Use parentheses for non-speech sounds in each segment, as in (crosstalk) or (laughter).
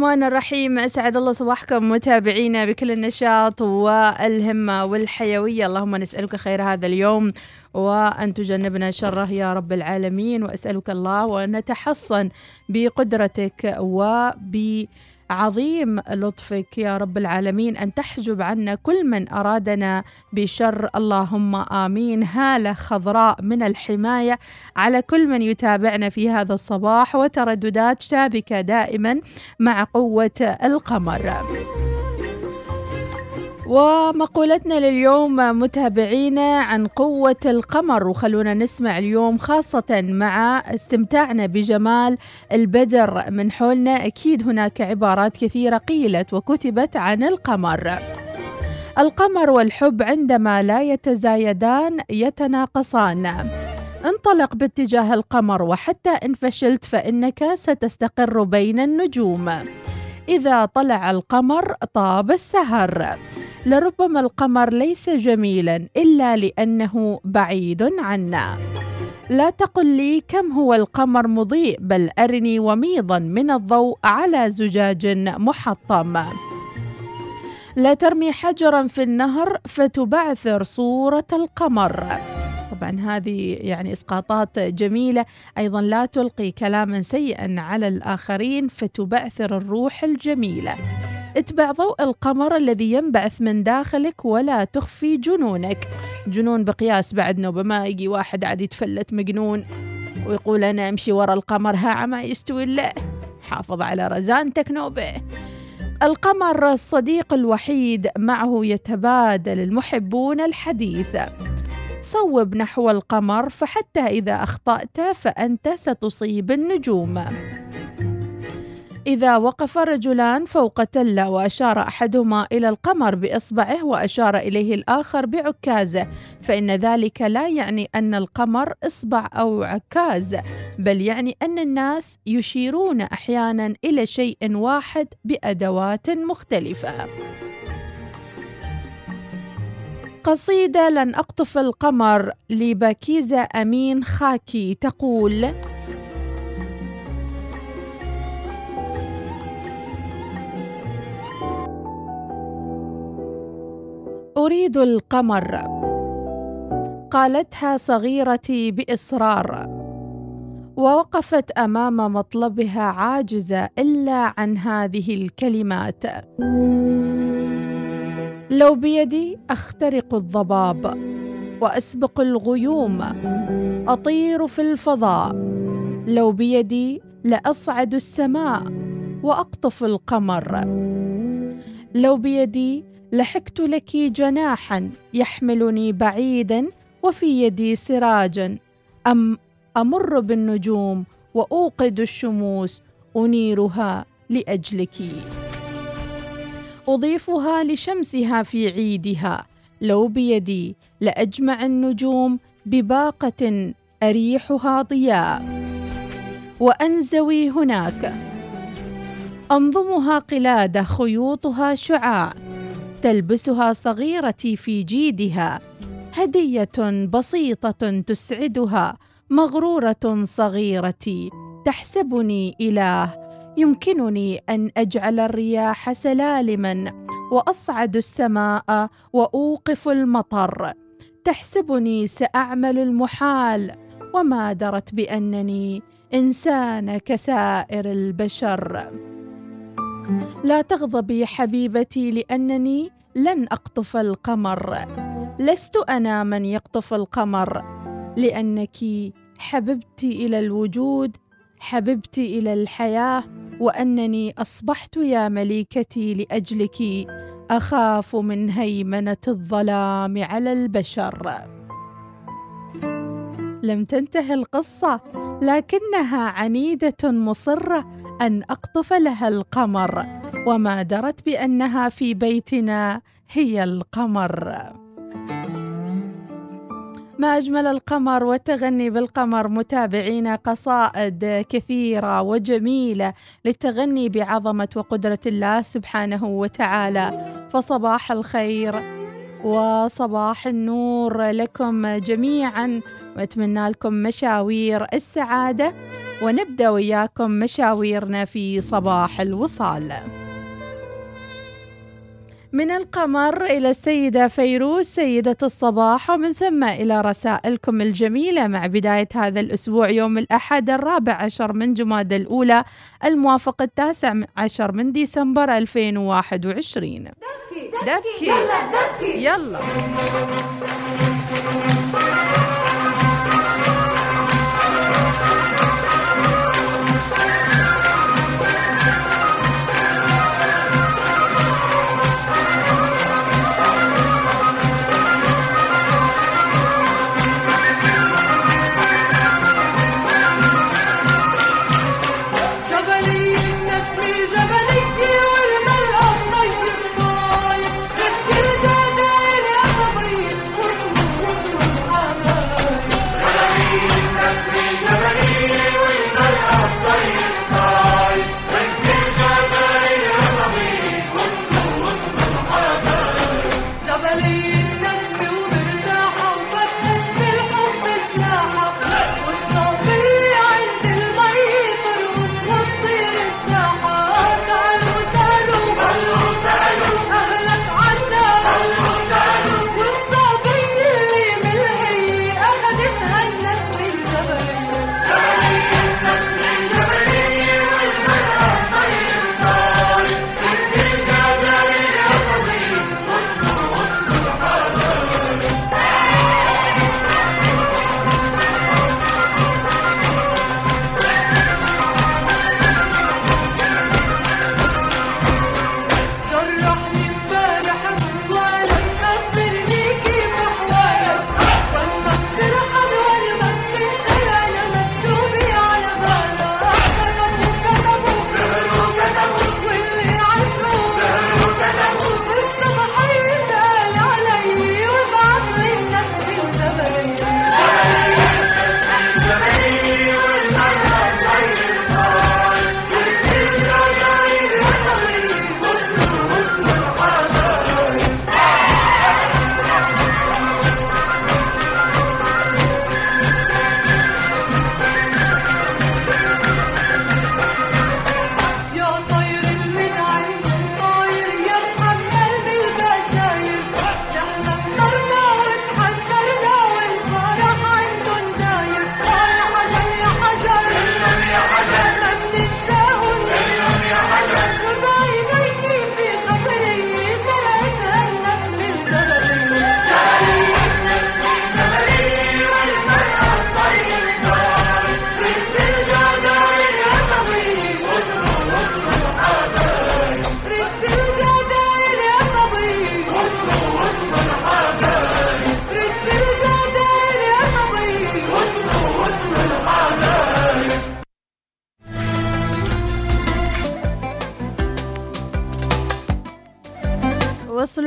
الرحمن الرحيم. أسعد الله صباحكم متابعينا بكل النشاط والهمة والحيوية. اللهم نسألك خير هذا اليوم وأن تجنبنا شره يا رب العالمين. وأسألك الله ونتحصن بقدرتك وب عظيم لطفك يا رب العالمين أن تحجب عنا كل من أرادنا بشر اللهم آمين هاله خضراء من الحماية على كل من يتابعنا في هذا الصباح وترددات شابكة دائما مع قوة القمر. ومقولتنا لليوم متابعينا عن قوة القمر وخلونا نسمع اليوم خاصة مع استمتاعنا بجمال البدر من حولنا. أكيد هناك عبارات كثيرة قيلت وكتبت عن القمر. القمر والحب عندما لا يتزايدان يتناقصان. انطلق باتجاه القمر وحتى إن فشلت فإنك ستستقر بين النجوم. إذا طلع القمر طاب السهر. لربما القمر ليس جميلا إلا لأنه بعيد عنا. لا تقل لي كم هو القمر مضيء بل أرني وميضا من الضوء على زجاج محطم. لا ترمي حجرا في النهر فتبعثر صورة القمر. طبعا هذه يعني إسقاطات جميلة. أيضا لا تلقي كلاما سيئا على الآخرين فتبعثر الروح الجميلة. اتبع ضوء القمر الذي ينبعث من داخلك ولا تخفي جنونك. جنون بقياس بعد نوبة ما يجي واحد عاد يتفلت مجنون ويقول أنا أمشي ورا القمر ها ما يستوي الله. حافظ على رزانتك نوبة. القمر الصديق الوحيد معه يتبادل المحبون الحديث. صوب نحو القمر فحتى إذا أخطأت فأنت ستصيب النجوم. إذا وقف رجلان فوق تلة وأشار أحدهما إلى القمر بإصبعه وأشار إليه الآخر بعكازه فإن ذلك لا يعني أن القمر إصبع أو عكاز بل يعني أن الناس يشيرون أحيانا إلى شيء واحد بأدوات مختلفة. قصيدة لن أقطف القمر لبكيزة أمين خاكي تقول أريد القمر قالتها صغيرتي بإصرار ووقفت أمام مطلبها عاجزة إلا عن هذه الكلمات. لو بيدي أخترق الضباب وأسبق الغيوم أطير في الفضاء. لو بيدي لأصعد السماء وأقطف القمر. لو بيدي لحقت لك جناحا يحملني بعيدا وفي يدي سراجا. أم أمر بالنجوم وأوقد الشموس أنيرها لأجلك. أضيفها لشمسها في عيدها. لو بيدي لأجمع النجوم بباقة أريحها ضياء. وأنزوي هناك. أنظمها قلادة خيوطها شعاع. تلبسها صغيرتي في جيدها. هدية بسيطة تسعدها. مغرورة صغيرتي. تحسبني إله يمكنني أن أجعل الرياح سلالما وأصعد السماء وأوقف المطر. تحسبني سأعمل المحال وما درت بأنني إنسان كسائر البشر. لا تغضبي حبيبتي لأنني لن أقطف القمر. لست أنا من يقطف القمر لأنك حببتي إلى الوجود حببتي إلى الحياة وأنني أصبحت يا مليكتي لأجلك. أخاف من هيمنة الظلام على البشر. لم تنتهي القصة لكنها عنيدة مصرة أن أقطف لها القمر. وما درت بأنها في بيتنا هي القمر. ما أجمل القمر والتغني بالقمر متابعينا قصائد كثيرة وجميلة للتغني بعظمة وقدرة الله سبحانه وتعالى. فصباح الخير وصباح النور لكم جميعا وأتمنى لكم مشاوير السعادة ونبدأ وياكم مشاويرنا في صباح الوصال. من القمر إلى السيدة فيروز سيدة الصباح ومن ثم إلى رسائلكم الجميلة مع بداية هذا الأسبوع يوم الأحد الرابع عشر من جماد الأولى الموافق التاسع عشر من ديسمبر 2021 دكي دكي يلا, دكي. يلا.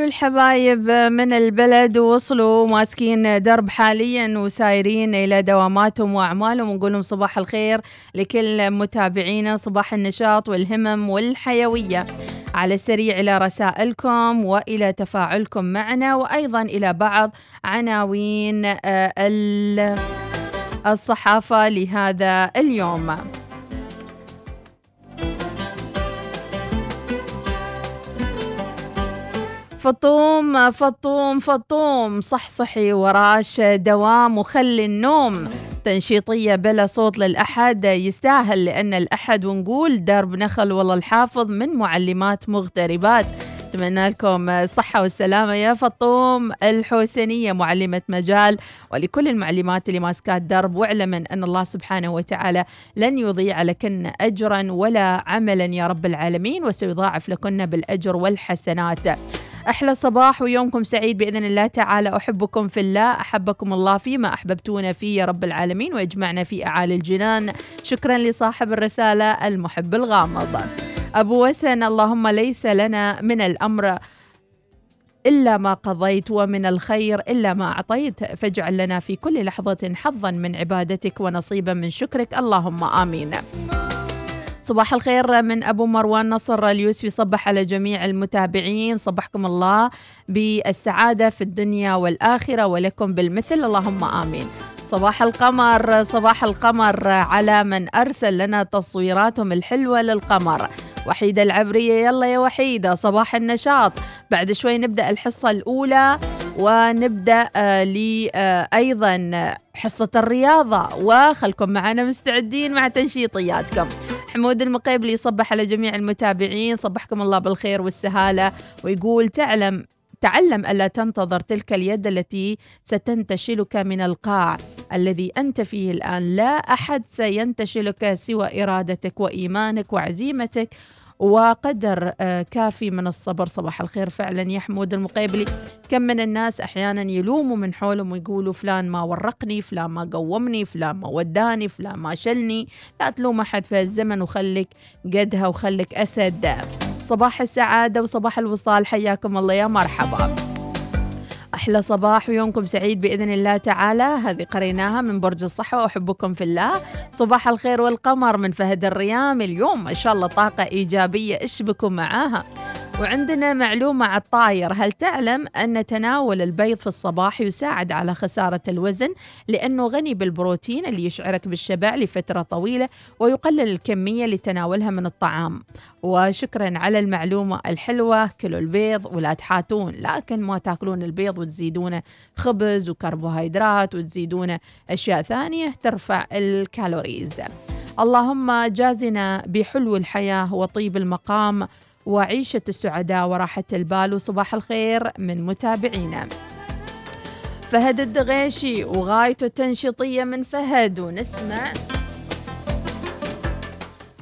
الحبايب من البلد ووصلوا ماسكين درب حاليا وسايرين إلى دواماتهم وأعمالهم ونقول لهم صباح الخير لكل متابعينا صباح النشاط والهمم والحيوية. على السريع إلى رسائلكم وإلى تفاعلكم معنا وأيضا إلى بعض عناوين آه، الصحافة لهذا اليوم. فطوم فطوم فطوم. صحصحي وراش دوام وخلي النوم. تنشيطية بلا صوت للأحد يستاهل لأن الأحد ونقول درب نخل والله الحافظ من معلمات مغتربات. أتمنى لكم الصحة والسلامة يا فطوم الحسينية معلمة مجال. ولكل المعلمات اللي ماسكات درب واعلمن أن الله سبحانه وتعالى لن يضيع لكن أجرا ولا عملا يا رب العالمين. وسيضاعف لكن بالأجر والحسنات. أحلى صباح ويومكم سعيد بإذن الله تعالى. أحبكم في الله أحبكم الله فيما أحببتونا فيه يا رب العالمين ويجمعنا في أعالي الجنان. شكرا لصاحب الرسالة المحب الغامض. أبو وسن اللهم ليس لنا من الأمر إلا ما قضيت ومن الخير إلا ما أعطيت. فاجعل لنا في كل لحظة حظا من عبادتك ونصيبا من شكرك. اللهم آمين. صباح الخير من أبو مروان نصر اليوسفي. صبح على جميع المتابعين. صبحكم الله بالسعادة في الدنيا والآخرة ولكم بالمثل. اللهم آمين. صباح القمر صباح القمر على من أرسل لنا تصويراتهم الحلوة للقمر. وحيدة العبرية يلا يا وحيدة صباح النشاط. بعد شوي نبدأ الحصة الأولى ونبدأ آه لي آه أيضا حصة الرياضة. وخلكم معنا مستعدين مع تنشيطياتكم. حمود المقيبلي يصبح على جميع المتابعين صبحكم الله بالخير والسهالة ويقول تعلم تعلم ألا تنتظر تلك اليد التي ستنتشلك من القاع الذي أنت فيه الآن. لا أحد سينتشلك سوى إرادتك وإيمانك وعزيمتك وقدر كافي من الصبر. صباح الخير فعلا يا حمود المقيبلي. كم من الناس أحيانا يلوموا من حولهم ويقولوا فلان ما ورقني فلان ما قومني فلان ما وداني فلان ما شلني. لا تلوم أحد في الزمن وخلك قدها وخلك أسد. صباح السعادة وصباح الوصال. حياكم الله. يا مرحبا. أحلى صباح ويومكم سعيد بإذن الله تعالى. هذه قريناها من برج الصحوة وأحبكم في الله. صباح الخير والقمر من فهد الريام. اليوم ما شاء الله طاقة إيجابية. بكم معاها؟ وعندنا معلومة على الطاير. هل تعلم أن تناول البيض في الصباح يساعد على خسارة الوزن؟ لأنه غني بالبروتين اللي يشعرك بالشبع لفترة طويلة ويقلل الكمية اللي تناولها من الطعام. وشكرا على المعلومة الحلوة. كلوا البيض ولا تحاتون لكن ما تاكلون البيض وتزيدونه خبز وكربوهيدرات وتزيدونه أشياء ثانية ترفع الكالوريز. اللهم جازنا بحلو الحياة وطيب المقام. وعيشة السعداء وراحة البال وصباح الخير من متابعينا. فهد الدغيشي وغايته تنشيطية من فهد ونسمع.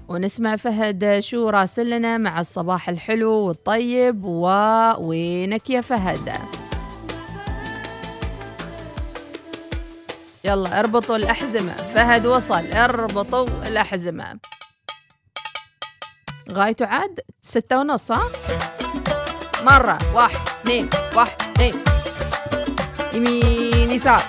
ونسمع فهد شو راسلنا مع الصباح الحلو والطيب ووينك يا فهد؟ يلا اربطوا الأحزمة. فهد وصل اربطوا الأحزمة. غايته عاد ستة ونص ها؟ مرة واحد اثنين واحد اثنين. يمين يسار.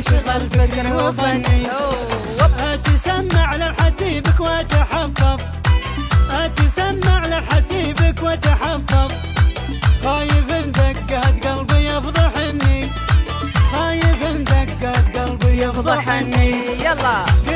شغل فكري وظني أتسمع لحتيبك وأتحفظ. أتسمع لحتيبك وأتحفظ. خايف إن دقات قلبي يفضحني خايف إن دقات قلبي يفضحني يلا.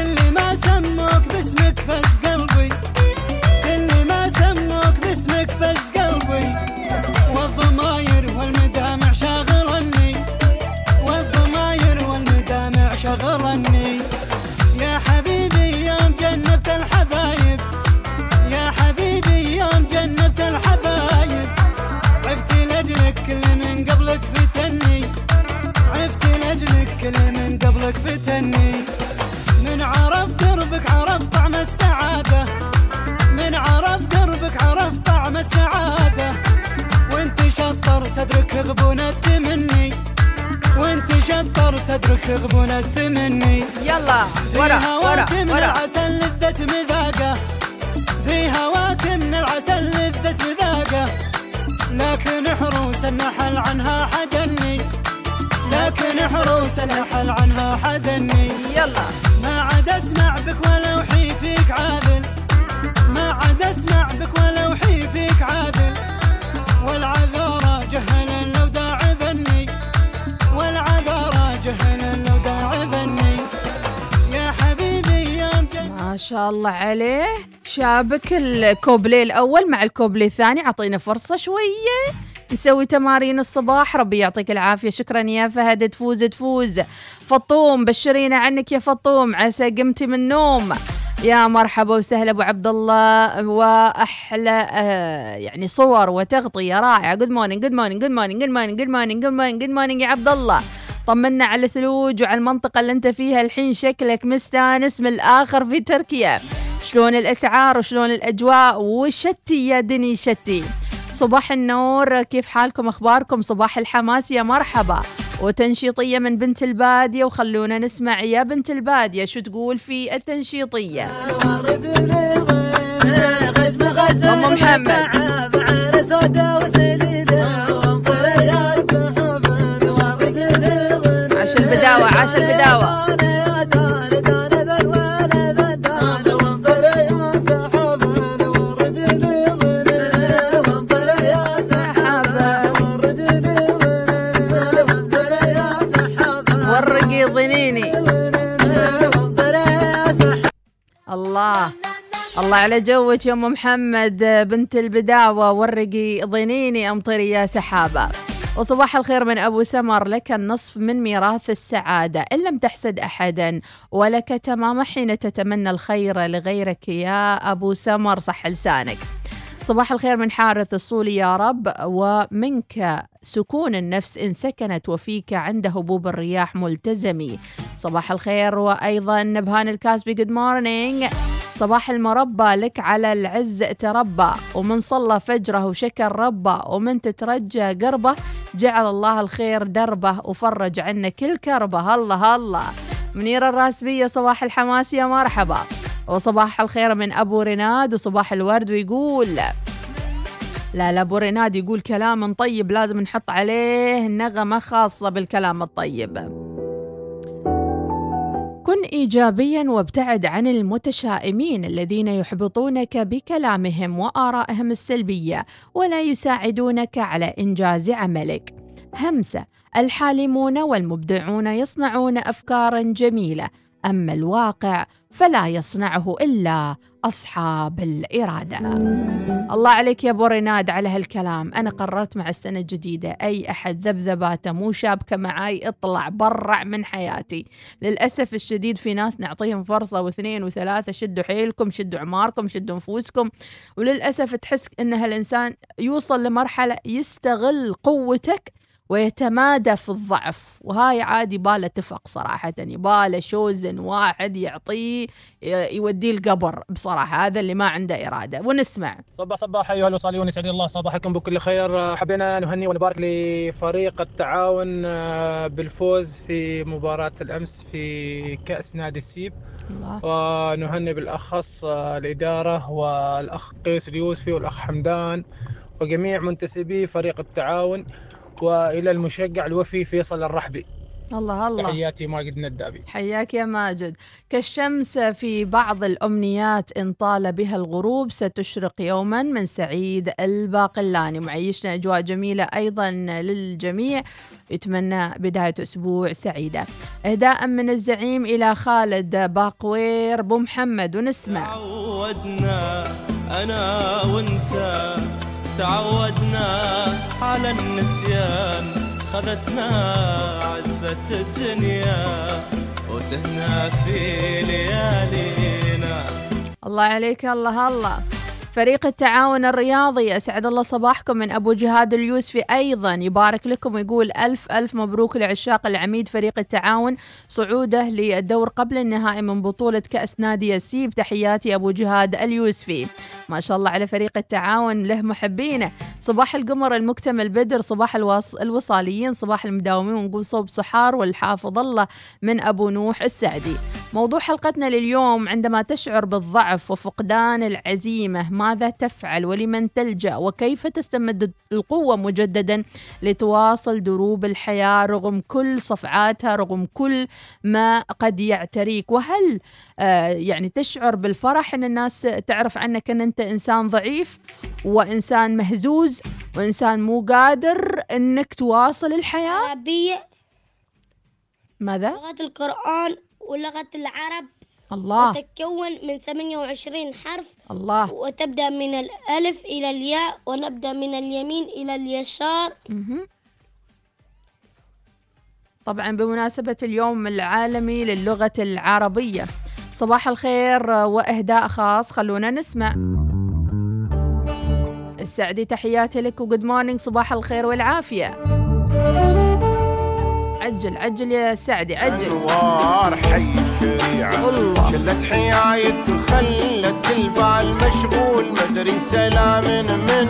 تدرك غبون التمني يلا في ورا ورا ورا. العسل لذة مذاقة. في هواك من العسل لذة مذاقة. لكن حروس النحل عنها حدني. لكن حروس النحل عنها حدني. يلا. ما عاد أسمع بك ولا وحي فيك عادل. ما عاد أسمع بك ولا شاء الله عليه. شابك الكوبلي الأول مع الكوبلي الثاني. عطينا فرصة شوية. نسوي تمارين الصباح. ربي يعطيك العافية. شكرا يا فهد. تفوز تفوز. فطوم. بشرينا عنك يا فطوم. عسى قمتي من النوم. يا مرحبا وسهلا أبو عبد الله. وأحلى آه يعني صور وتغطية رائعة. good morning good morning good morning good morning good morning good morning يا عبد الله. طمنا على الثلوج وعلى المنطقة اللي انت فيها. الحين شكلك مستانس من الآخر في تركيا. شلون الأسعار وشلون الأجواء؟ وشتي يا دني شتي. صباح النور كيف حالكم؟ أخباركم؟ صباح الحماس يا مرحبا. وتنشيطية من بنت البادية وخلونا نسمع يا بنت البادية شو تقول في التنشيطية. أم محمد. البداوة عاش البداوة ورقي الله. الله على جوك يا أم محمد بنت البداوة ورقي ضنيني أمطري يا سحابة. وصباح الخير من أبو سمر. لك النصف من ميراث السعادة. إن لم تحسد أحدا ولك تمام حين تتمنى الخير لغيرك. يا أبو سمر صح لسانك. صباح الخير من حارث الصولي يا رب. ومنك سكون النفس إن سكنت وفيك عند هبوب الرياح ملتزمي. صباح الخير. وأيضا نبهان الكاسبي. good morning صباح المربّى لك على العز تربى ومن صلى فجره وشكر ربه ومن تترجى قربه جعل الله الخير دربه وفرج عنا كل كربه. الله الله منيرة الراسبية صباح الحماس يا مرحبا. وصباح الخير من أبو رناد وصباح الورد ويقول لا لا أبو رناد يقول كلام طيب لازم نحط عليه نغمة خاصة بالكلام الطيب. كن ايجابيا وابتعد عن المتشائمين الذين يحبطونك بكلامهم وآرائهم السلبية ولا يساعدونك على إنجاز عملك. همسة الحالمون والمبدعون يصنعون افكارا جميلة أما الواقع فلا يصنعه إلا أصحاب الإرادة. الله عليك يا أبو رناد على هالكلام. أنا قررت مع السنة الجديدة أي أحد ذبذباته مو شابكة معاي اطلع برع من حياتي. للأسف الشديد في ناس نعطيهم فرصة واثنين وثلاثة شدوا حيلكم شدوا عماركم شدوا نفوسكم. وللأسف تحس إن هالإنسان يوصل لمرحلة يستغل قوتك ويتمادى في الضعف. وهاي عادي باله تفق صراحة. يباله شوزن واحد يعطيه يوديه القبر بصراحة. هذا اللي ما عنده إرادة. ونسمع. صباح صباح أيها الوصاليون يسعد الله صباحكم بكل خير. حبينا نهني ونبارك لفريق التعاون آه، بالفوز في مباراة الأمس في كأس نادي السيب. الله. ونهني بالأخص آه، الإدارة والأخ قيس اليوسفي والأخ حمدان وجميع منتسبي فريق التعاون. وإلى المشجع الوفي فيصل الرحبي. الله الله. تحياتي ماجد الندابي حياك يا ماجد. كالشمس في بعض الأمنيات إن طال بها الغروب ستشرق يوما من سعيد الباقلاني. معيشنا أجواء جميلة أيضا للجميع. يتمنى بداية أسبوع سعيدة. إهداء من الزعيم إلى خالد باقوير. بو محمد ونسمع. تعودنا أنا وأنت تعودنا على النسيان خذتنا عزة الدنيا وتهنأ في ليالينا. الله عليك الله الله. فريق التعاون الرياضي. أسعد الله صباحكم من أبو جهاد اليوسفي أيضا. يبارك لكم ويقول ألف ألف مبروك لعشاق العميد فريق التعاون. صعوده للدور قبل النهائي من بطولة كأس نادي السيب تحياتي أبو جهاد اليوسفي. ما شاء الله على فريق التعاون له محبينه. صباح القمر المكتمل بدر صباح الوص... الوصاليين صباح المداومين. ونقول صوب صحار والحافظ الله من أبو نوح السعدي. موضوع حلقتنا لليوم عندما تشعر بالضعف وفقدان العزيمة ماذا تفعل ولمن تلجأ وكيف تستمد القوة مجددا لتواصل دروب الحياة رغم كل صفعاتها رغم كل ما قد يعتريك؟ وهل آه يعني تشعر بالفرح أن الناس تعرف عنك أن أنت إنسان ضعيف وإنسان مهزوز وإنسان مو قادر أنك تواصل الحياة؟ العربية ماذا؟ لغة القرآن ولغة العرب. الله. وتتكون من 28 حرف. الله. وتبدأ من الألف إلى الياء ونبدأ من اليمين إلى اليسار. طبعا بمناسبة اليوم العالمي للغة العربية. صباح الخير وإهداء خاص خلونا نسمع. السعدي تحياتي لك وجود مورنينج صباح الخير والعافية. عجل عجل يا سعدي عجل. أنوار حي الشريعة. الله. شلت حيايك وخلت البال مشغول. مدري سلام من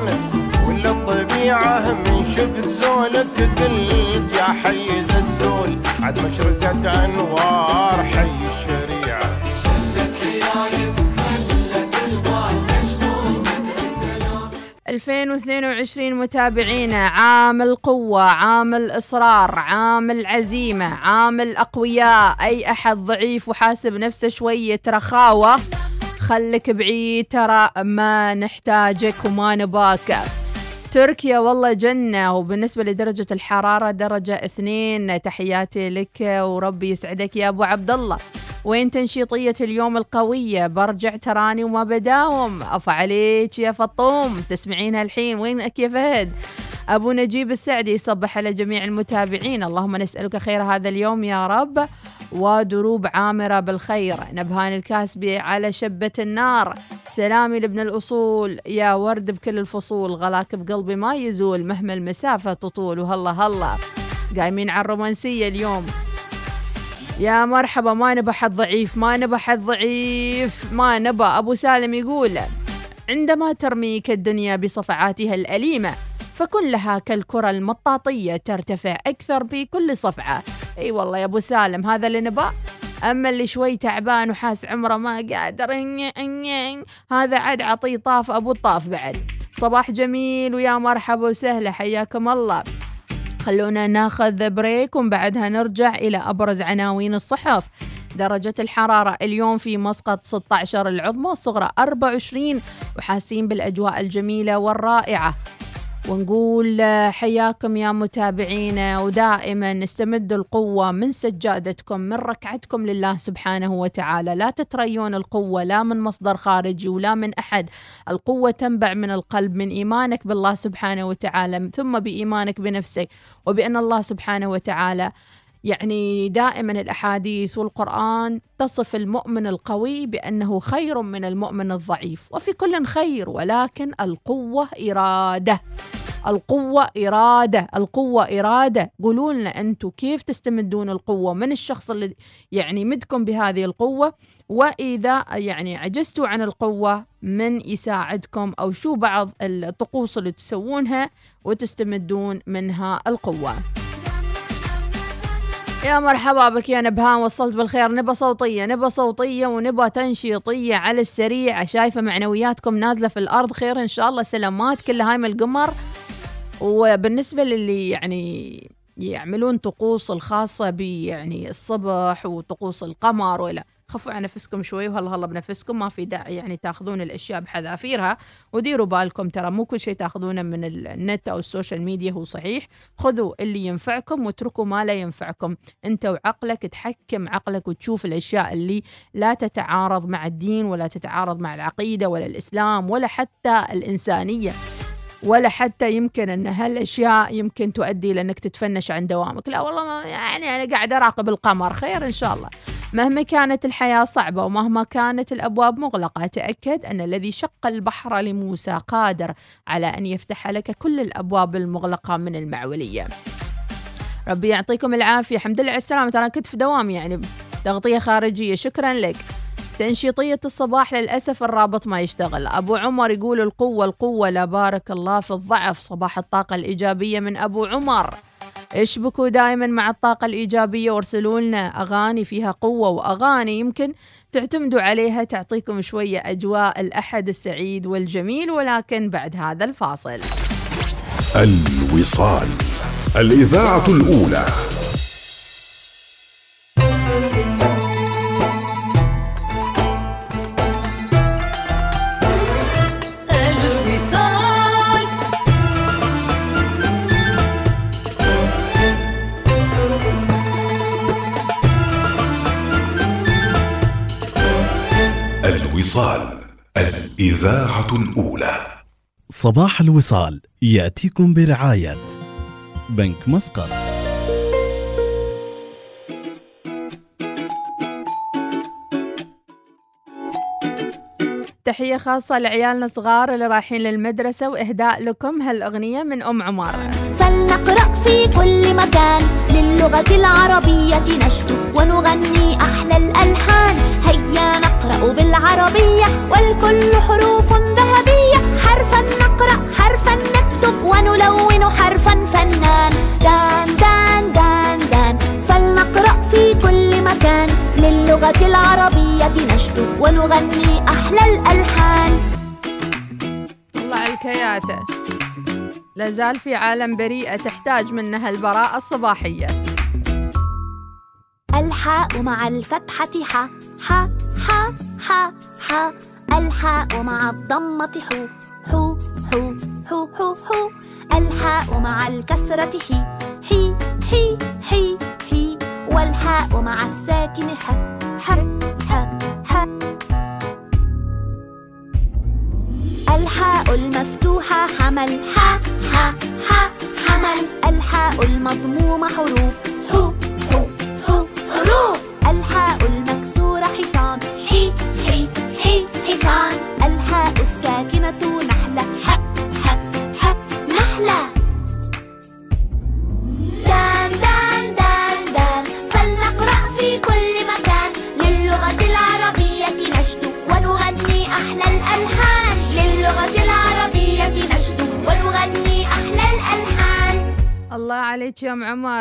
ولا الطبيعه من. شفت زولك قلت يا حي ذا الزول. عد مشرقت أنوار حي الشريعة. 2022 متابعينا عام القوة عام الإصرار عام العزيمة عام الأقوياء أي أحد ضعيف وحاسب نفسه شوية رخاوة خلك بعيد ترى ما نحتاجك وما نباك. تركيا والله جنة وبالنسبة لدرجة الحرارة درجة اثنين. تحياتي لك وربي يسعدك يا أبو عبد الله وين تنشيطية اليوم القوية؟ برجع تراني وما بداوم. أف عليك يا فطوم. تسمعينها الحين. وينك يا فهد؟ أبو نجيب السعدي يصبح على جميع المتابعين. اللهم نسألك خير هذا اليوم يا رب. ودروب عامرة بالخير. نبهان الكاسبي على شبة النار. سلامي لابن الأصول. يا ورد بكل الفصول. غلاك بقلبي ما يزول. مهما المسافة تطول. وهلا هلا. قايمين على الرومانسية اليوم. يا مرحبا ما نبى حد ضعيف ما نبى حد ضعيف. ما نبى أبو سالم يقول عندما ترميك الدنيا بصفعاتها الأليمة فكن لها كالكرة المطاطية ترتفع أكثر في كل صفعة. أي والله يا أبو سالم هذا اللي نباه أما اللي شوي تعبان وحاس عمره ما قادر هذا عاد عطيه طاف أبو الطاف بعد. صباح جميل ويا مرحبا وسهلا حياكم الله. خلونا ناخذ بريك ومن بعدها نرجع إلى أبرز عناوين الصحف. درجة الحرارة اليوم في مسقط 16 العظمى والصغرى 24 وحاسين بالأجواء الجميلة والرائعة. ونقول حياكم يا متابعينا ودائما نستمد القوة من سجادتكم من ركعتكم لله سبحانه وتعالى. لا تتريون القوة لا من مصدر خارجي ولا من أحد. القوة تنبع من القلب من إيمانك بالله سبحانه وتعالى ثم بإيمانك بنفسك وبأن الله سبحانه وتعالى يعني دائما الأحاديث والقرآن تصف المؤمن القوي بأنه خير من المؤمن الضعيف وفي كل خير ولكن القوة إرادة. القوة إرادة القوة إرادة. قولوا لنا أنتم كيف تستمدون القوة؟ من الشخص اللي يعني مدكم بهذه القوة؟ وإذا يعني عجزتوا عن القوة من يساعدكم؟ أو شو بعض الطقوس اللي تسوونها وتستمدون منها القوة؟ يا مرحبا بك يا نبهان وصلت بالخير. نبى صوتية نبى صوتية ونبى تنشيطية على السريع. شايفة معنوياتكم نازلة في الأرض. خير إن شاء الله. سلامات كل هاي من القمر. وبالنسبة للي يعني يعملون طقوس الخاصة ب يعني الصبح وطقوس القمر ولا خفوا عن نفسكم شوي وهلا هلا بنفسكم ما في داعي يعني تاخذون الأشياء بحذافيرها. وديروا بالكم ترى مو كل شيء تاخذونه من النت أو ال social media هو صحيح. خذوا اللي ينفعكم واتركوا ما لا ينفعكم. أنت وعقلك تحكم عقلك وتشوف الأشياء اللي لا تتعارض مع الدين ولا تتعارض مع العقيدة ولا الإسلام ولا حتى الإنسانية. ولا حتى يمكن أن هالأشياء يمكن تؤدي لانك تتفنش عن دوامك. لا والله يعني أنا قاعد أراقب القمر. خير إن شاء الله. مهما كانت الحياة صعبة ومهما كانت الأبواب مغلقة تأكد أن الذي شق البحر لموسى قادر على أن يفتح لك كل الأبواب المغلقة من المعولية. ربي يعطيكم العافية. الحمد لله على السلامة. ترى كنت في دوام يعني تغطية خارجية. شكرا لك. تنشيطية الصباح للأسف الرابط ما يشتغل. أبو عمر يقول القوة القوة. لا بارك الله في الضعف. صباح الطاقة الإيجابية من أبو عمر. اشبكوا دائما مع الطاقة الإيجابية وارسلوا لنا أغاني فيها قوة وأغاني يمكن تعتمدوا عليها تعطيكم شوية أجواء الأحد السعيد والجميل ولكن بعد هذا الفاصل. الوصال الإذاعة الأولى. الوصال الإذاعة الأولى. صباح الوصال يأتيكم برعاية بنك مسقط. تحية خاصة لعيالنا الصغار اللي رايحين للمدرسة وإهداء لكم هالأغنية من أم عمر فلنقرأ في كل مكان للغة العربية نشدو ونغني أحلى الألحان. هيا نقرأ بالعربية والكل حروف ذهبية. حرفا نقرأ حرفا نكتب ونلون حرفا فنان. دان دان دان دان. فلنقرأ في كل مكان للغة العربية نشدو ونغني أحلى الألحان. الله على الكياتة لازال في عالم بريئة تحتاج منها البراءة الصباحية. الحاء مع الفتحة ح ح ح ح ح الحاء مع الضمة حو حو حو حو حو حو. الحاء مع الكسرة حي حي حي حي حي. والحاء مع الساكن ح ح ح ح الحاء المفتوحة حمل ح ح ح حمل. الحاء المضمومة حروف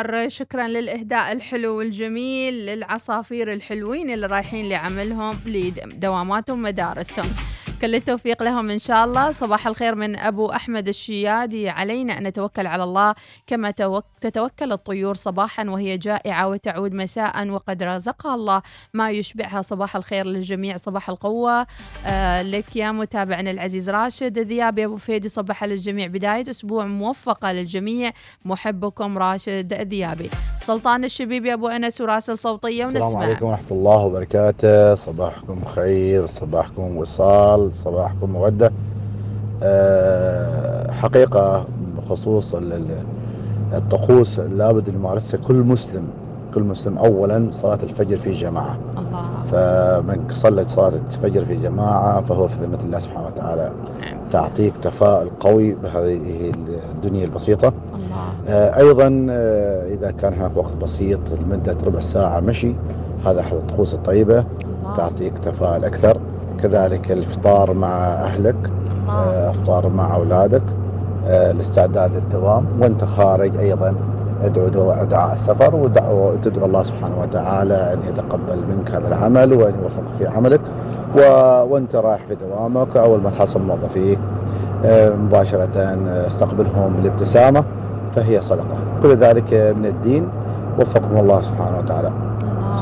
عمر شكرا للإهداء الحلو والجميل للعصافير الحلوين اللي رايحين لعملهم لدواماتهم مدارسهم كل التوفيق لهم إن شاء الله. صباح الخير من أبو أحمد الشيادي علينا. أن نتوكل على الله كما توك- تتوكل الطيور صباحا وهي جائعة وتعود مساء وقد رزقها الله ما يشبعها. صباح الخير للجميع. صباح القوة. آه لك يا متابعنا العزيز راشد. الذيابي أبو فيدي صبح للجميع. بداية أسبوع موفقة للجميع. محبكم راشد الذيابي سلطان الشبيبي أبو أنس وراسل صوتية السلام ونسمع عليكم ورحمة الله وبركاته. صباحكم خير صباحكم وصال. صباحكم مودة أه حقيقة بخصوص ال- ال- الطقوس لابد يمارسها كل مسلم. كل مسلم أولا صلاة الفجر في جماعة. الله. فمن صلى صلاة الفجر في جماعة فهو في ذمة الله سبحانه وتعالى. تعطيك تفاؤل قوي بهذه الدنيا البسيطة. الله. آه، أيضا آه، إذا كان هناك وقت بسيط لمدة ربع ساعة مشي هذا أحد الطقوس الطيبة. الله. تعطيك تفاؤل أكثر. كذلك الافطار مع أهلك الله آه، افطار مع أولادك آه، الاستعداد للدوام وأنت خارج أيضا ادعو دعاء السفر ودعو وتدعو الله سبحانه وتعالى أن يتقبل منك هذا العمل وأن يوفقك في عملك. و... وأنت رايح في دوامك أول ما تحصل موظفيك آه، مباشرة آه، استقبلهم بالابتسامه فهي صدقة. كل ذلك من الدين. وفقهم الله سبحانه وتعالى.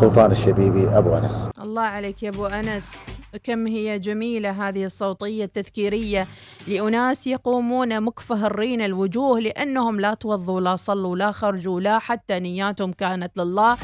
سلطان الشبيبي أبو أنس. الله عليك يا أبو أنس. كم هي جميلة هذه الصوتية التذكيرية لأناس يقومون مكفهرين الوجوه لأنهم لا توضوا لا صلوا لا خرجوا لا حتى نياتهم كانت لله.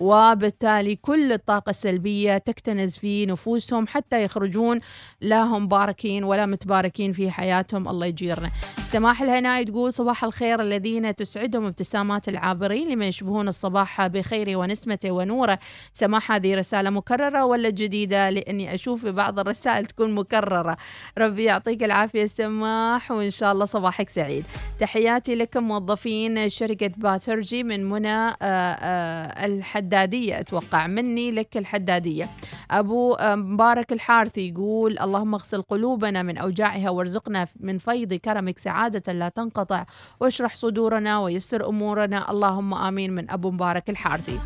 وبالتالي كل الطاقة السلبية تكتنز في نفوسهم حتى يخرجون لا هم باركين ولا متباركين في حياتهم. الله يجيرنا. سماح الهناء تقول صباح الخير الذين تسعدهم ابتسامات العابرين لمن يشبهون الصباح بخير ونسمته ونوره سماح هذه رسالة مكررة ولا جديدة؟ لأني أشوف في بعض الرسائل تكون مكررة. ربي يعطيك العافية سماح وإن شاء الله صباحك سعيد. تحياتي لكم موظفين شركة باترجي من منى آه، آه، الحدادية. أتوقع مني لك الحدادية. أبو آه، مبارك الحارثي يقول اللهم اغسل قلوبنا من أوجاعها وارزقنا من فيض كرمك. سعادة لا تنقطع. واشرح صدورنا ويسر أمورنا. اللهم آمين. من أبو مبارك الحارثي.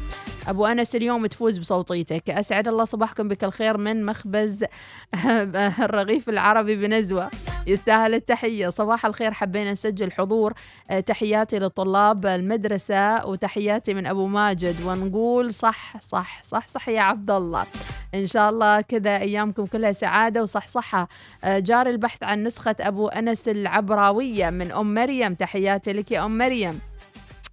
أبو أنس اليوم تفوز بصوتيتك. أسعد الله صباحكم بكل خير من مخبز (laughs) الرغيف العربي بنزوة. يستاهل التحية. صباح الخير حبينا نسجل حضور. آه، تحياتي لطلاب المدرسة وتحياتي من أبو ماجد. ونقول صح صح صح صح يا عبد الله. إن شاء الله كذا أيامكم كلها سعادة وصحصحة. آه، جاري البحث عن نسخة أبو أنس العبراوية من أم مريم. تحياتي لك يا أم مريم.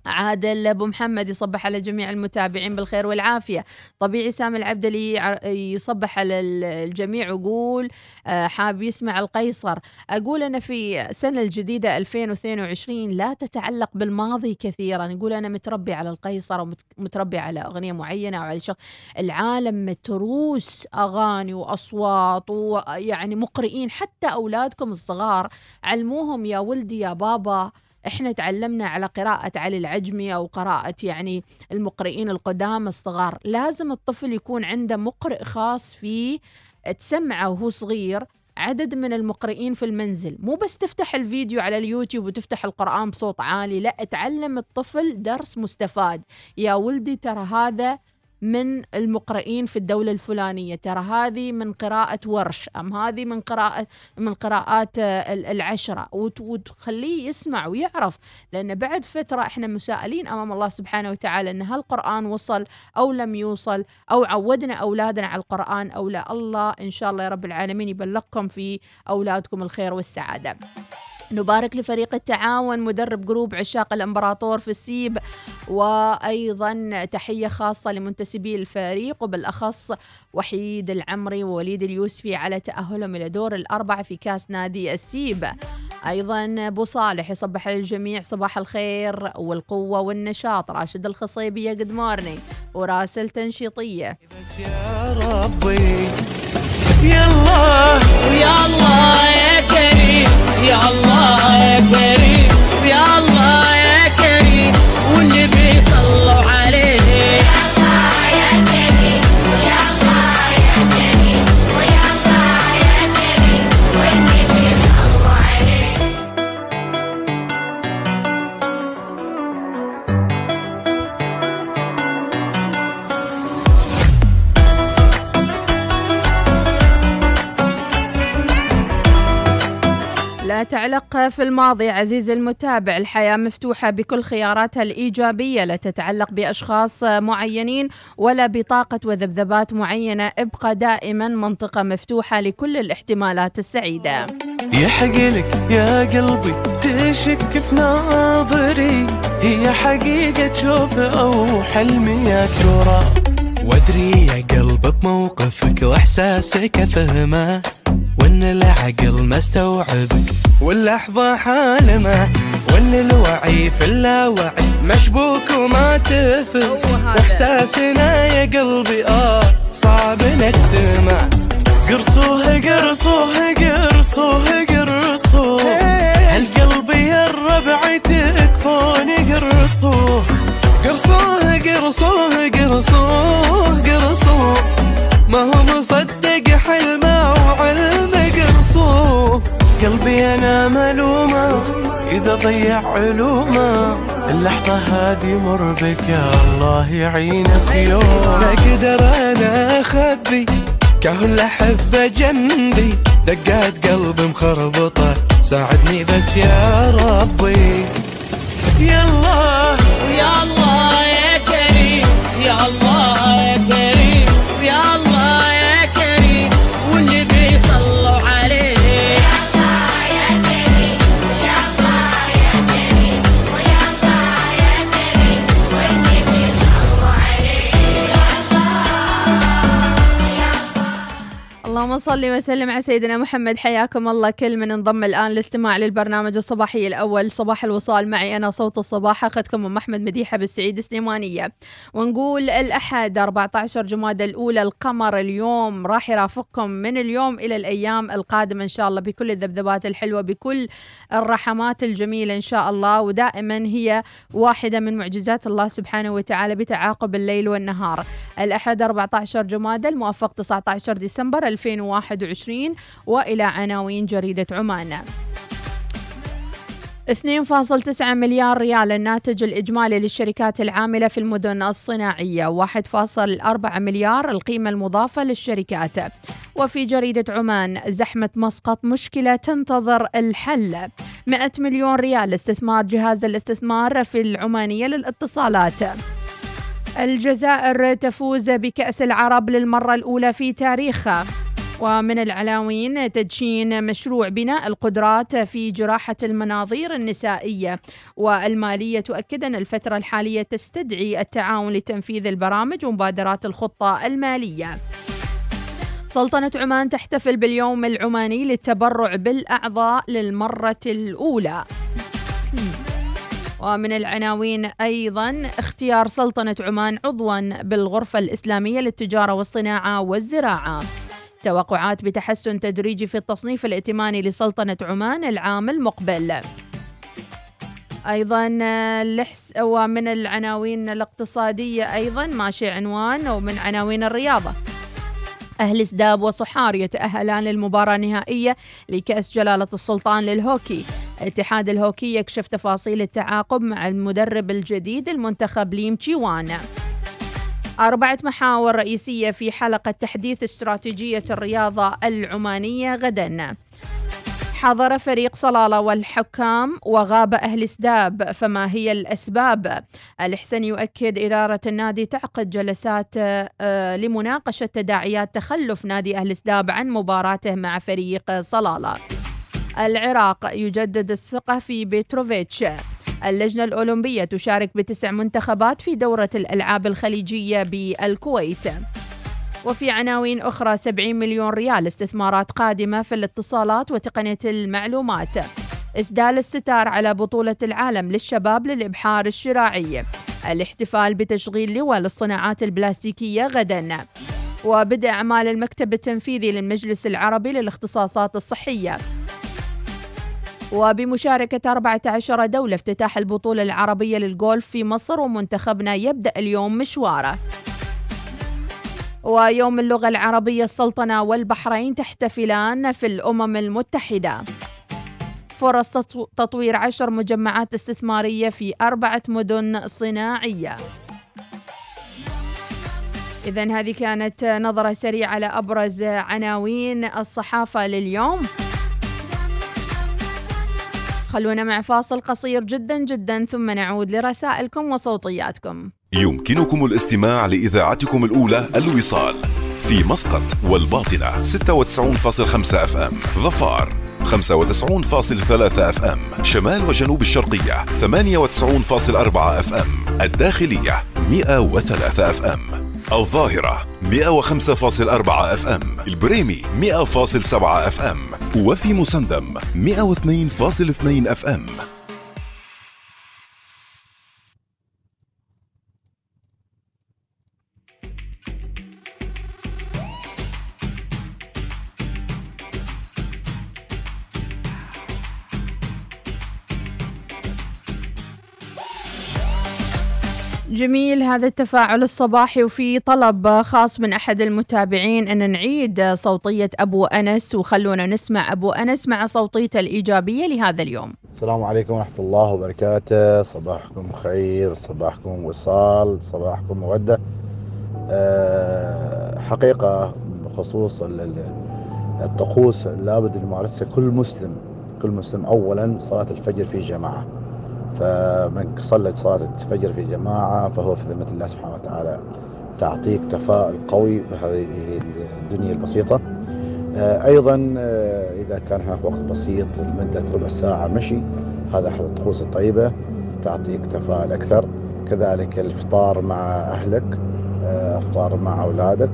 عادل أبو محمد يصبح على جميع المتابعين بالخير والعافية. طبيعي سامي العبدلي يصبح على ال- الجميع ويقول آه، حاب يسمع القيصر. أقول أنا في السنة الجديدة 2022 لا تتعلق بالماضي كثيرا. يقول أنا متربي على القيصر ومتربي على أغنية معينة أو على شغل العالم متروس أغاني وأصوات ويعني مقرئين حتى أولادكم الصغار. علموهم يا ولدي يا بابا. إحنا تعلمنا على قراءة علي العجمي أو قراءة يعني المقرئين القدامى الصغار، لازم الطفل يكون عنده مقرئ خاص فيه. تسمعه وهو صغير. عدد من المقرئين في المنزل. مو بس تفتح الفيديو على اليوتيوب وتفتح القرآن بصوت عالي. لا تعلم الطفل درس مستفاد. يا ولدي ترى هذا من المقرئين في الدولة الفلانية. ترى هذه من قراءة ورش أم هذه من قراءة من قراءات آه، ال- العشرة. وت- وتخليه يسمع ويعرف لأن بعد فترة إحنا مسائلين أمام الله سبحانه وتعالى أن هالقرآن وصل أو لم يوصل أو عودنا أولادنا على القرآن أو لا. الله إن شاء الله يا رب العالمين يبلغكم في أولادكم الخير والسعادة. نبارك لفريق التعاون مدرب group عشاق الامبراطور في السيب وأيضا تحية خاصة لمنتسبي الفريق وبالأخص وحيد العمري ووليد اليوسفي على تأهلهم إلى دور الأربعة في كأس نادي السيب. أيضا أبو صالح يصبح الجميع صباح الخير والقوة والنشاط. راشد الخصيبي يا good morning وراسل تنشيطية. يا ربي ويا الله يا كريم يا يا كريم يا الله يا كريم والنبي صلوا عليه تعلق في الماضي عزيزي المتابع. الحياة مفتوحة بكل خياراتها الإيجابية لا تتعلق بأشخاص معينين ولا بطاقة وذبذبات معينة. ابقى دائما منطقة مفتوحة لكل الاحتمالات السعيدة. يحق لك يا قلبي تشك في ناظري. هي حقيقة تشوف أو حلمي يا ترى. وادري يا قلب بموقفك وإحساسك افهمه وإن العقل ما استوعبك واللحظة حالمة وإن الوعي في اللاوعي مشبوك وما تفز. واحساسنا يا قلبي آه صعب نجتمع. قرصوه قرصوه قرصوه قرصوه. هالقلب يا الربع تكفون قرصوه. قرصوه قرصوه قرصوه قرصوه. ما هو مصدق حلمه وعلم قرصوه. قلبي أنا ملومة إذا ضيع علومه. اللحظة هذه مر بك يا الله يعينك يوم ما أقدر أنا أخبي كهل احبه جنبي. دقات قلبي مخربطة ساعدني بس يا ربي. يا الله يا الله صل وسلم على سيدنا محمد. حياكم الله. كل من انضم الآن للاستماع للبرنامج الصباحي الأول. صباح الوصال. معي أنا صوت الصباح أخذكم من محمد مديحة بالسعيد السليمانية. ونقول الأحد 14 جماد الأولى القمر اليوم. راح يرافقكم من اليوم إلى الأيام القادمة إن شاء الله بكل الذبذبات الحلوة بكل الرحمات الجميلة إن شاء الله. ودائما هي واحدة من معجزات الله سبحانه وتعالى بتعاقب الليل والنهار. الأحد 14 جمادى الموافق 19 ديسمبر 2021 وإلى عناوين جريدة عمان. 2.9 مليار ريال الناتج الإجمالي للشركات العاملة في المدن الصناعية. 1.4 مليار القيمة المضافة للشركات. وفي جريدة عمان زحمة مسقط مشكلة تنتظر الحل. 100 مليون ريال استثمار جهاز الاستثمار في العمانية للاتصالات. الجزائر تفوز بكأس العرب للمرة الأولى في تاريخها. ومن العناوين تدشين مشروع بناء القدرات في جراحة المناظير النسائية. والمالية تؤكد أن الفترة الحالية تستدعي التعاون لتنفيذ البرامج ومبادرات الخطة المالية. سلطنة عمان تحتفل باليوم العماني للتبرع بالأعضاء للمرة الأولى. ومن العناوين أيضا اختيار سلطنة عمان عضوا بالغرفة الإسلامية للتجارة والصناعة والزراعة. توقعات بتحسن تدريجي في التصنيف الائتماني لسلطنة عمان العام المقبل. أيضا لحس ومن العناوين الاقتصادية أيضا ماشي عنوان ومن عناوين الرياضة. أهل سداب وصحار يتأهلان للمباراة النهائية لكأس جلالة السلطان للهوكي. اتحاد الهوكي يكشف تفاصيل التعاقب مع المدرب الجديد المنتخب ليم تشيوان. أربعة محاور رئيسية في حلقة تحديث استراتيجية الرياضة العمانية غداً. حضر فريق صلالة والحكام وغاب أهل سداب فما هي الأسباب؟ الحسن يؤكد إدارة النادي تعقد جلسات آه، لمناقشة تداعيات تخلف نادي أهل سداب عن مباراته مع فريق صلالة. العراق يجدد الثقة في بيتروفيتش. اللجنة الأولمبية تشارك بتسع منتخبات في دورة الألعاب الخليجية بالكويت. وفي عناوين أخرى 70 مليون ريال استثمارات قادمة في الاتصالات وتقنية المعلومات. إسدال الستار على بطولة العالم للشباب للإبحار الشراعي. الاحتفال بتشغيل لواء للصناعات البلاستيكية غدا. وبدء أعمال المكتب التنفيذي للمجلس العربي للاختصاصات الصحية. وبمشاركة 14 دولة افتتاح البطولة العربية للجولف في مصر ومنتخبنا يبدأ اليوم مشواره. ويوم اللغة العربية السلطنة والبحرين تحتفلان في الأمم المتحدة. فرص تطوير عشر مجمعات استثمارية في أربعة مدن صناعية. إذا هذه كانت نظرة سريعة على أبرز عناوين الصحافة لليوم. خلونا مع فاصل قصير جدا جدا ثم نعود لرسائلكم وصوتياتكم. يمكنكم الاستماع لإذاعتكم الأولى الوصال في مسقط والباطنة 96.5 FM. ظفار 95.3 FM. شمال وجنوب الشرقية 98.4 FM. الداخلية 103 FM. الظاهرة 105.4 FM. البريمي 100.7 FM. وفي مسندم 102.2 FM. جميل هذا التفاعل الصباحي وفي طلب خاص من أحد المتابعين أن نعيد صوتية أبو أنس وخلونا نسمع أبو أنس مع صوتيته الإيجابية لهذا اليوم. السلام عليكم ورحمة الله وبركاته. صباحكم خير صباحكم وصال صباحكم مودة. أه حقيقة بخصوص ال- ال- الطقوس لابد يمارسها كل مسلم كل مسلم أولا صلاة الفجر في جماعة. فمن صلت صلاة الفجر في جماعة فهو في ذمة الله سبحانه وتعالى. تعطيك تفاؤل قوي بهذه الدنيا البسيطة. آه، أيضا آه، إذا كان هناك وقت بسيط لمدة ربع ساعة مشي هذا أحد الطقوس الطيبة. تعطيك تفاؤل أكثر. كذلك الافطار مع أهلك آه، أفطار مع أولادك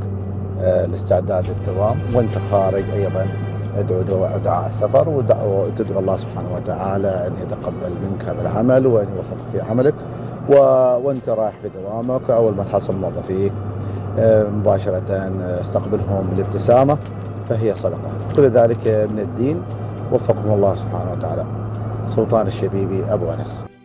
آه، الاستعداد للدوام وأنت خارج أيضا ادعو دعاء السفر وتدعو الله سبحانه وتعالى أن يتقبل منك هذا العمل وأن يوفقك في عملك. وأنت رايح في دوامك أول ما تحصل موظفيك آه، مباشرة آه، استقبلهم بالابتسامة فهي صدقة. كل ذلك من الدين. وفقكم الله سبحانه وتعالى. سلطان الشبيبي أبو أنس.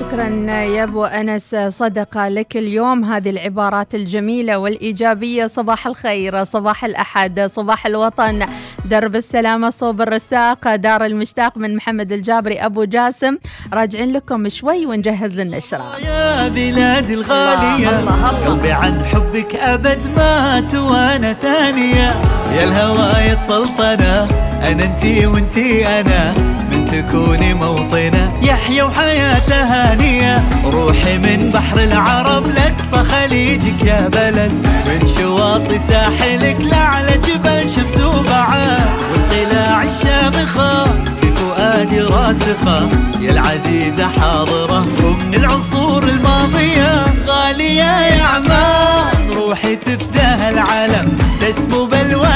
شكرا يا ابو انس صدقه لك اليوم. هذه العبارات الجميلة والإيجابية. صباح الخير صباح الأحد صباح الوطن. درب السلامة صوب الرساق. دار المشتاق من محمد الجابري أبو جاسم. راجعين لكم شوي ونجهز للنشره يا بلادي الله الله. قلبي عن حبك أبد ما وأنا ثانية. يا الهوى يا السلطنة أنا أنتي وأنتي أنا. من تكوني موطنة يحيى وحياته هانيه روحي من بحر العرب لاقصى خليجك يا بلد. من شواطئ ساحلك لاعلى جبل شمس وبعاد والقلاع الشامخة في فؤادي راسخة. يا العزيزه حاضرة ومن العصور الماضية. غالية يا عمان روحي تفداها العالم تسمو بالوان